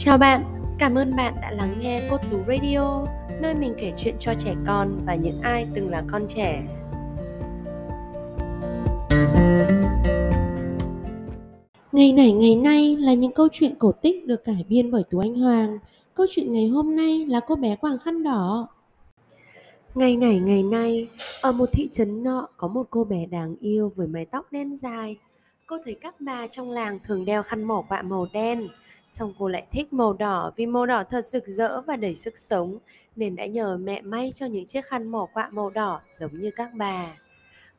Chào bạn, cảm ơn bạn đã lắng nghe Cô Tú Radio, nơi mình kể chuyện cho trẻ con và những ai từng là con trẻ. Ngày này ngày nay là những câu chuyện cổ tích được cải biên bởi Tú Anh Hoàng. Câu chuyện ngày hôm nay là cô bé quàng khăn đỏ. Ngày này ngày nay, ở một thị trấn nọ có một cô bé đáng yêu với mái tóc đen dài, Cô thấy các bà trong làng thường đeo khăn mỏ quạ màu đen, xong cô lại thích màu đỏ vì màu đỏ thật rực rỡ và đầy sức sống, nên đã nhờ mẹ may cho những chiếc khăn mỏ quạ màu đỏ giống như các bà.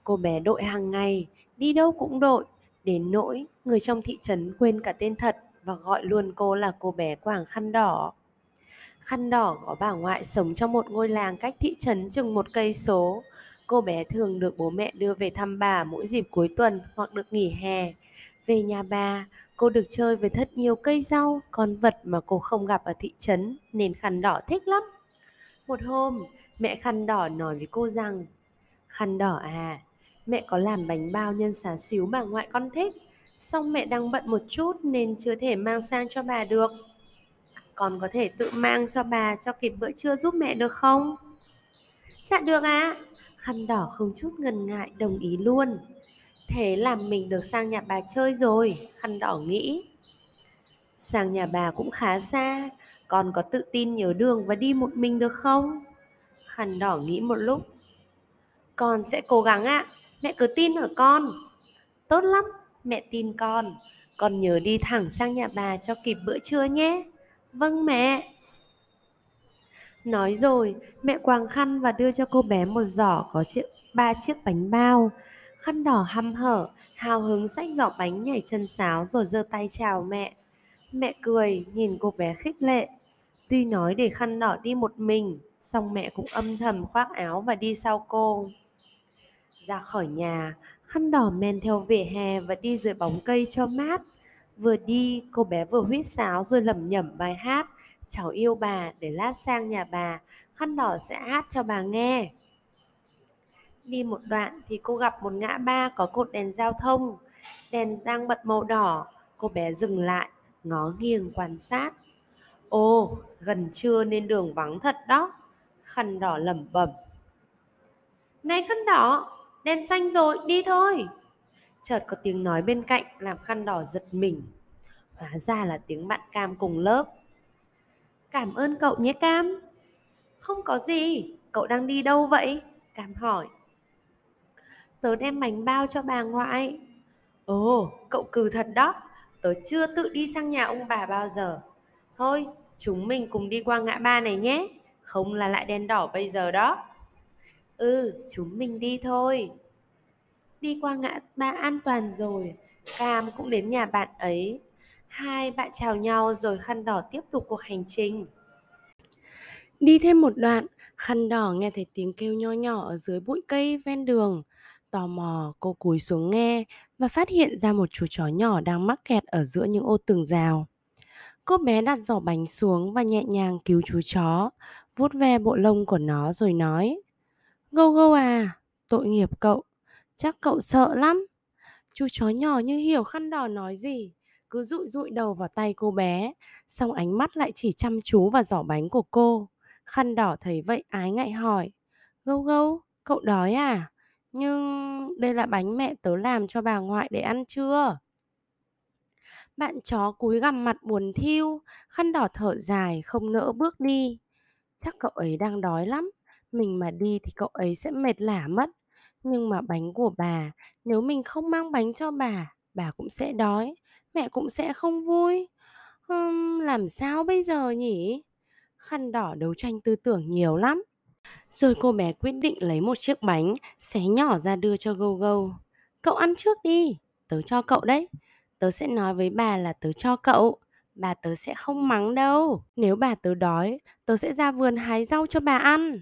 Cô bé đội hàng ngày, đi đâu cũng đội, đến nỗi người trong thị trấn quên cả tên thật và gọi luôn cô là cô bé quàng khăn đỏ. Khăn đỏ có bà ngoại sống trong một ngôi làng cách thị trấn chừng một cây số. Cô bé thường được bố mẹ đưa về thăm bà mỗi dịp cuối tuần hoặc được nghỉ hè. Về nhà bà, cô được chơi với thật nhiều cây rau, con vật mà cô không gặp ở thị trấn nên khăn đỏ thích lắm. Một hôm, mẹ khăn đỏ nói với cô rằng Khăn đỏ à, mẹ có làm bánh bao nhân xá xíu bà ngoại con thích. Xong mẹ đang bận một chút nên chưa thể mang sang cho bà được. Con có thể tự mang cho bà cho kịp bữa trưa giúp mẹ được không? Dạ được ạ. À. Khăn đỏ không chút ngần ngại đồng ý luôn. Thế là mình được sang nhà bà chơi rồi, khăn đỏ nghĩ. Sang nhà bà cũng khá xa, còn có tự tin nhớ đường và đi một mình được không? Khăn đỏ nghĩ một lúc. Con sẽ cố gắng ạ, à. mẹ cứ tin ở con. Tốt lắm, mẹ tin con. Con nhớ đi thẳng sang nhà bà cho kịp bữa trưa nhé. Vâng mẹ. Nói rồi, mẹ quàng khăn và đưa cho cô bé một giỏ có chiếc ba chiếc bánh bao. Khăn đỏ hăm hở, hào hứng xách giỏ bánh nhảy chân sáo rồi giơ tay chào mẹ. Mẹ cười, nhìn cô bé khích lệ. Tuy nói để khăn đỏ đi một mình, song mẹ cũng âm thầm khoác áo và đi sau cô. Ra khỏi nhà, khăn đỏ men theo vỉa hè và đi dưới bóng cây cho mát. Vừa đi, cô bé vừa huýt sáo rồi lẩm nhẩm bài hát Cháu yêu bà để lát sang nhà bà, khăn đỏ sẽ hát cho bà nghe. Đi một đoạn thì cô gặp một ngã ba có cột đèn giao thông. Đèn đang bật màu đỏ, cô bé dừng lại, ngó nghiêng quan sát. Ồ, gần trưa nên đường vắng thật đó. Khăn đỏ lẩm bẩm. Này khăn đỏ, đèn xanh rồi, đi thôi. Chợt có tiếng nói bên cạnh làm khăn đỏ giật mình. Hóa ra là tiếng bạn Cam cùng lớp. Cảm ơn cậu nhé Cam. Không có gì, cậu đang đi đâu vậy? Cam hỏi. Tớ đem bánh bao cho bà ngoại. Ồ, cậu cừ thật đó. Tớ chưa tự đi sang nhà ông bà bao giờ. Thôi, chúng mình cùng đi qua ngã ba này nhé. Không là lại đèn đỏ bây giờ đó. Ừ, chúng mình đi thôi. Đi qua ngã ba an toàn rồi, Cam cũng đến nhà bạn ấy. Hai bạn chào nhau rồi khăn đỏ tiếp tục cuộc hành trình. Đi thêm một đoạn, khăn đỏ nghe thấy tiếng kêu nho nhỏ ở dưới bụi cây ven đường. Tò mò, cô cúi xuống nghe và phát hiện ra một chú chó nhỏ đang mắc kẹt ở giữa những ô tường rào. Cô bé đặt giỏ bánh xuống và nhẹ nhàng cứu chú chó, vuốt ve bộ lông của nó rồi nói Gâu gâu à, tội nghiệp cậu, chắc cậu sợ lắm. Chú chó nhỏ như hiểu khăn đỏ nói gì, cứ rụi rụi đầu vào tay cô bé, xong ánh mắt lại chỉ chăm chú vào giỏ bánh của cô. Khăn đỏ thấy vậy ái ngại hỏi, gâu gâu, cậu đói à? Nhưng đây là bánh mẹ tớ làm cho bà ngoại để ăn chưa? Bạn chó cúi gằm mặt buồn thiu, khăn đỏ thở dài không nỡ bước đi. Chắc cậu ấy đang đói lắm, mình mà đi thì cậu ấy sẽ mệt lả mất. Nhưng mà bánh của bà, nếu mình không mang bánh cho bà, bà cũng sẽ đói, mẹ cũng sẽ không vui. Hừm, làm sao bây giờ nhỉ? Khăn đỏ đấu tranh tư tưởng nhiều lắm. Rồi cô bé quyết định lấy một chiếc bánh, xé nhỏ ra đưa cho Gâu Gâu. Cậu ăn trước đi, tớ cho cậu đấy. Tớ sẽ nói với bà là tớ cho cậu. Bà tớ sẽ không mắng đâu. Nếu bà tớ đói, tớ sẽ ra vườn hái rau cho bà ăn.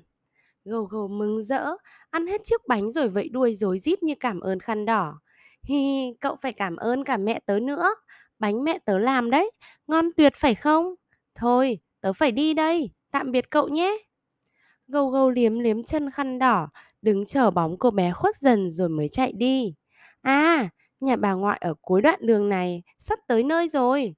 Gâu gâu mừng rỡ, ăn hết chiếc bánh rồi vẫy đuôi rối rít như cảm ơn khăn đỏ. Hi, hi, cậu phải cảm ơn cả mẹ tớ nữa. Bánh mẹ tớ làm đấy, ngon tuyệt phải không? Thôi, tớ phải đi đây, tạm biệt cậu nhé. Gâu gâu liếm liếm chân khăn đỏ, đứng chờ bóng cô bé khuất dần rồi mới chạy đi. À, nhà bà ngoại ở cuối đoạn đường này, sắp tới nơi rồi.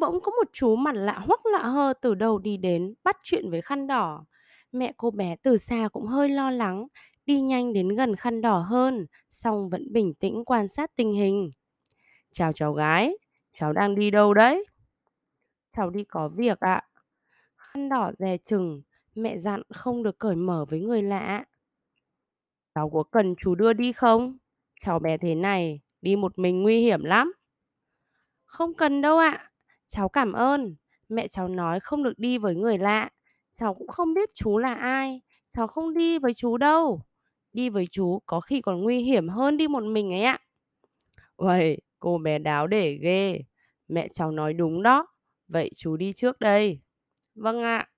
Bỗng có một chú mặt lạ hoắc lạ hơ từ đầu đi đến, bắt chuyện với khăn đỏ. Mẹ cô bé từ xa cũng hơi lo lắng, đi nhanh đến gần khăn đỏ hơn, xong vẫn bình tĩnh quan sát tình hình. Chào cháu gái, cháu đang đi đâu đấy? Cháu đi có việc ạ. Khăn đỏ dè chừng, mẹ dặn không được cởi mở với người lạ. Cháu có cần chú đưa đi không? Cháu bé thế này, đi một mình nguy hiểm lắm. Không cần đâu ạ. Cháu cảm ơn. Mẹ cháu nói không được đi với người lạ. Cháu cũng không biết chú là ai. Cháu không đi với chú đâu. Đi với chú có khi còn nguy hiểm hơn đi một mình ấy ạ. Uầy, cô bé đáo để ghê. Mẹ cháu nói đúng đó. Vậy chú đi trước đây. Vâng ạ.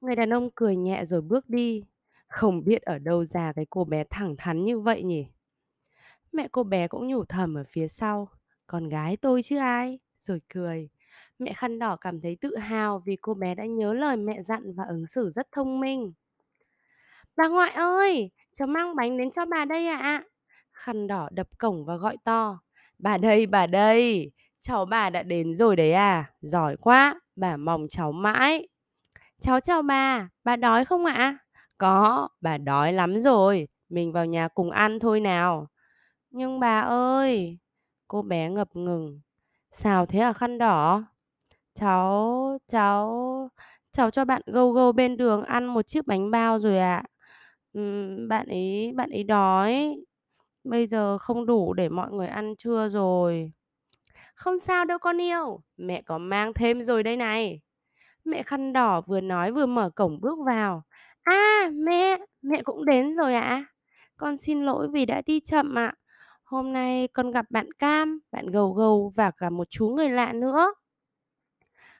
Người đàn ông cười nhẹ rồi bước đi. Không biết ở đâu ra cái cô bé thẳng thắn như vậy nhỉ? Mẹ cô bé cũng nhủ thầm ở phía sau. Con gái tôi chứ ai? Rồi cười. Mẹ khăn đỏ cảm thấy tự hào vì cô bé đã nhớ lời mẹ dặn và ứng xử rất thông minh. Bà ngoại ơi, cháu mang bánh đến cho bà đây ạ. À. Khăn đỏ đập cổng và gọi to. Bà đây, bà đây, cháu bà đã đến rồi đấy à, giỏi quá, bà mong cháu mãi. Cháu chào bà, bà đói không ạ? Có, bà đói lắm rồi, mình vào nhà cùng ăn thôi nào. Nhưng bà ơi, cô bé ngập ngừng. Sao thế à khăn đỏ? Cháu, cháu, cháu cho bạn gâu gâu bên đường ăn một chiếc bánh bao rồi ạ. À. Bạn ấy, bạn ấy đói. Bây giờ không đủ để mọi người ăn trưa rồi. Không sao đâu con yêu, mẹ có mang thêm rồi đây này. Mẹ khăn đỏ vừa nói vừa mở cổng bước vào. À mẹ, mẹ cũng đến rồi ạ. À? Con xin lỗi vì đã đi chậm ạ. À. Hôm nay con gặp bạn Cam, bạn Gầu Gầu và cả một chú người lạ nữa.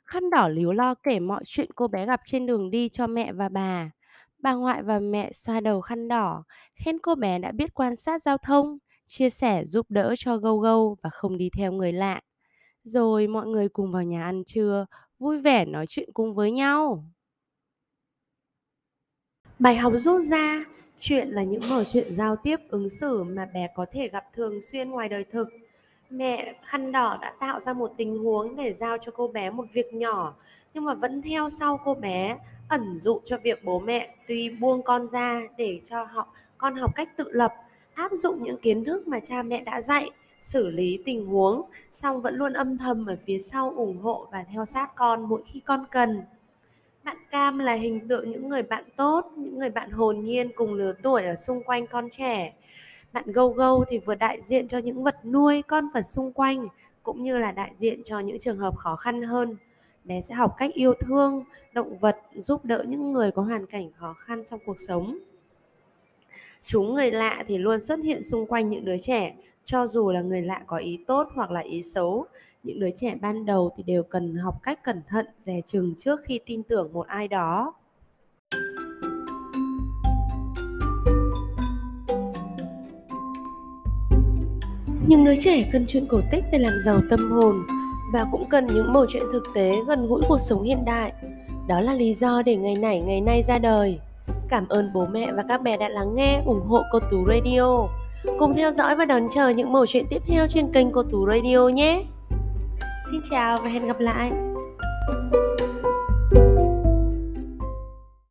Khăn đỏ líu lo kể mọi chuyện cô bé gặp trên đường đi cho mẹ và bà. Bà ngoại và mẹ xoa đầu khăn đỏ, khen cô bé đã biết quan sát giao thông, chia sẻ giúp đỡ cho Gâu Gâu và không đi theo người lạ. Rồi mọi người cùng vào nhà ăn trưa, vui vẻ nói chuyện cùng với nhau. Bài học rút ra, chuyện là những mở chuyện giao tiếp ứng xử mà bé có thể gặp thường xuyên ngoài đời thực. Mẹ khăn đỏ đã tạo ra một tình huống để giao cho cô bé một việc nhỏ, nhưng mà vẫn theo sau cô bé, ẩn dụ cho việc bố mẹ tuy buông con ra để cho họ, con học cách tự lập, áp dụng những kiến thức mà cha mẹ đã dạy, xử lý tình huống xong vẫn luôn âm thầm ở phía sau ủng hộ và theo sát con mỗi khi con cần. Bạn cam là hình tượng những người bạn tốt, những người bạn hồn nhiên cùng lứa tuổi ở xung quanh con trẻ bạn gâu gâu thì vừa đại diện cho những vật nuôi, con vật xung quanh, cũng như là đại diện cho những trường hợp khó khăn hơn. Bé sẽ học cách yêu thương, động vật, giúp đỡ những người có hoàn cảnh khó khăn trong cuộc sống. Chúng người lạ thì luôn xuất hiện xung quanh những đứa trẻ, cho dù là người lạ có ý tốt hoặc là ý xấu. Những đứa trẻ ban đầu thì đều cần học cách cẩn thận, dè chừng trước khi tin tưởng một ai đó. Nhưng đứa trẻ cần chuyện cổ tích để làm giàu tâm hồn và cũng cần những mẩu chuyện thực tế gần gũi cuộc sống hiện đại đó là lý do để ngày này ngày nay ra đời Cảm ơn bố mẹ và các bé đã lắng nghe, ủng hộ cô Tú Radio. Cùng theo dõi và đón chờ những mẩu chuyện tiếp theo trên kênh cô Tú Radio nhé. Xin chào và hẹn gặp lại.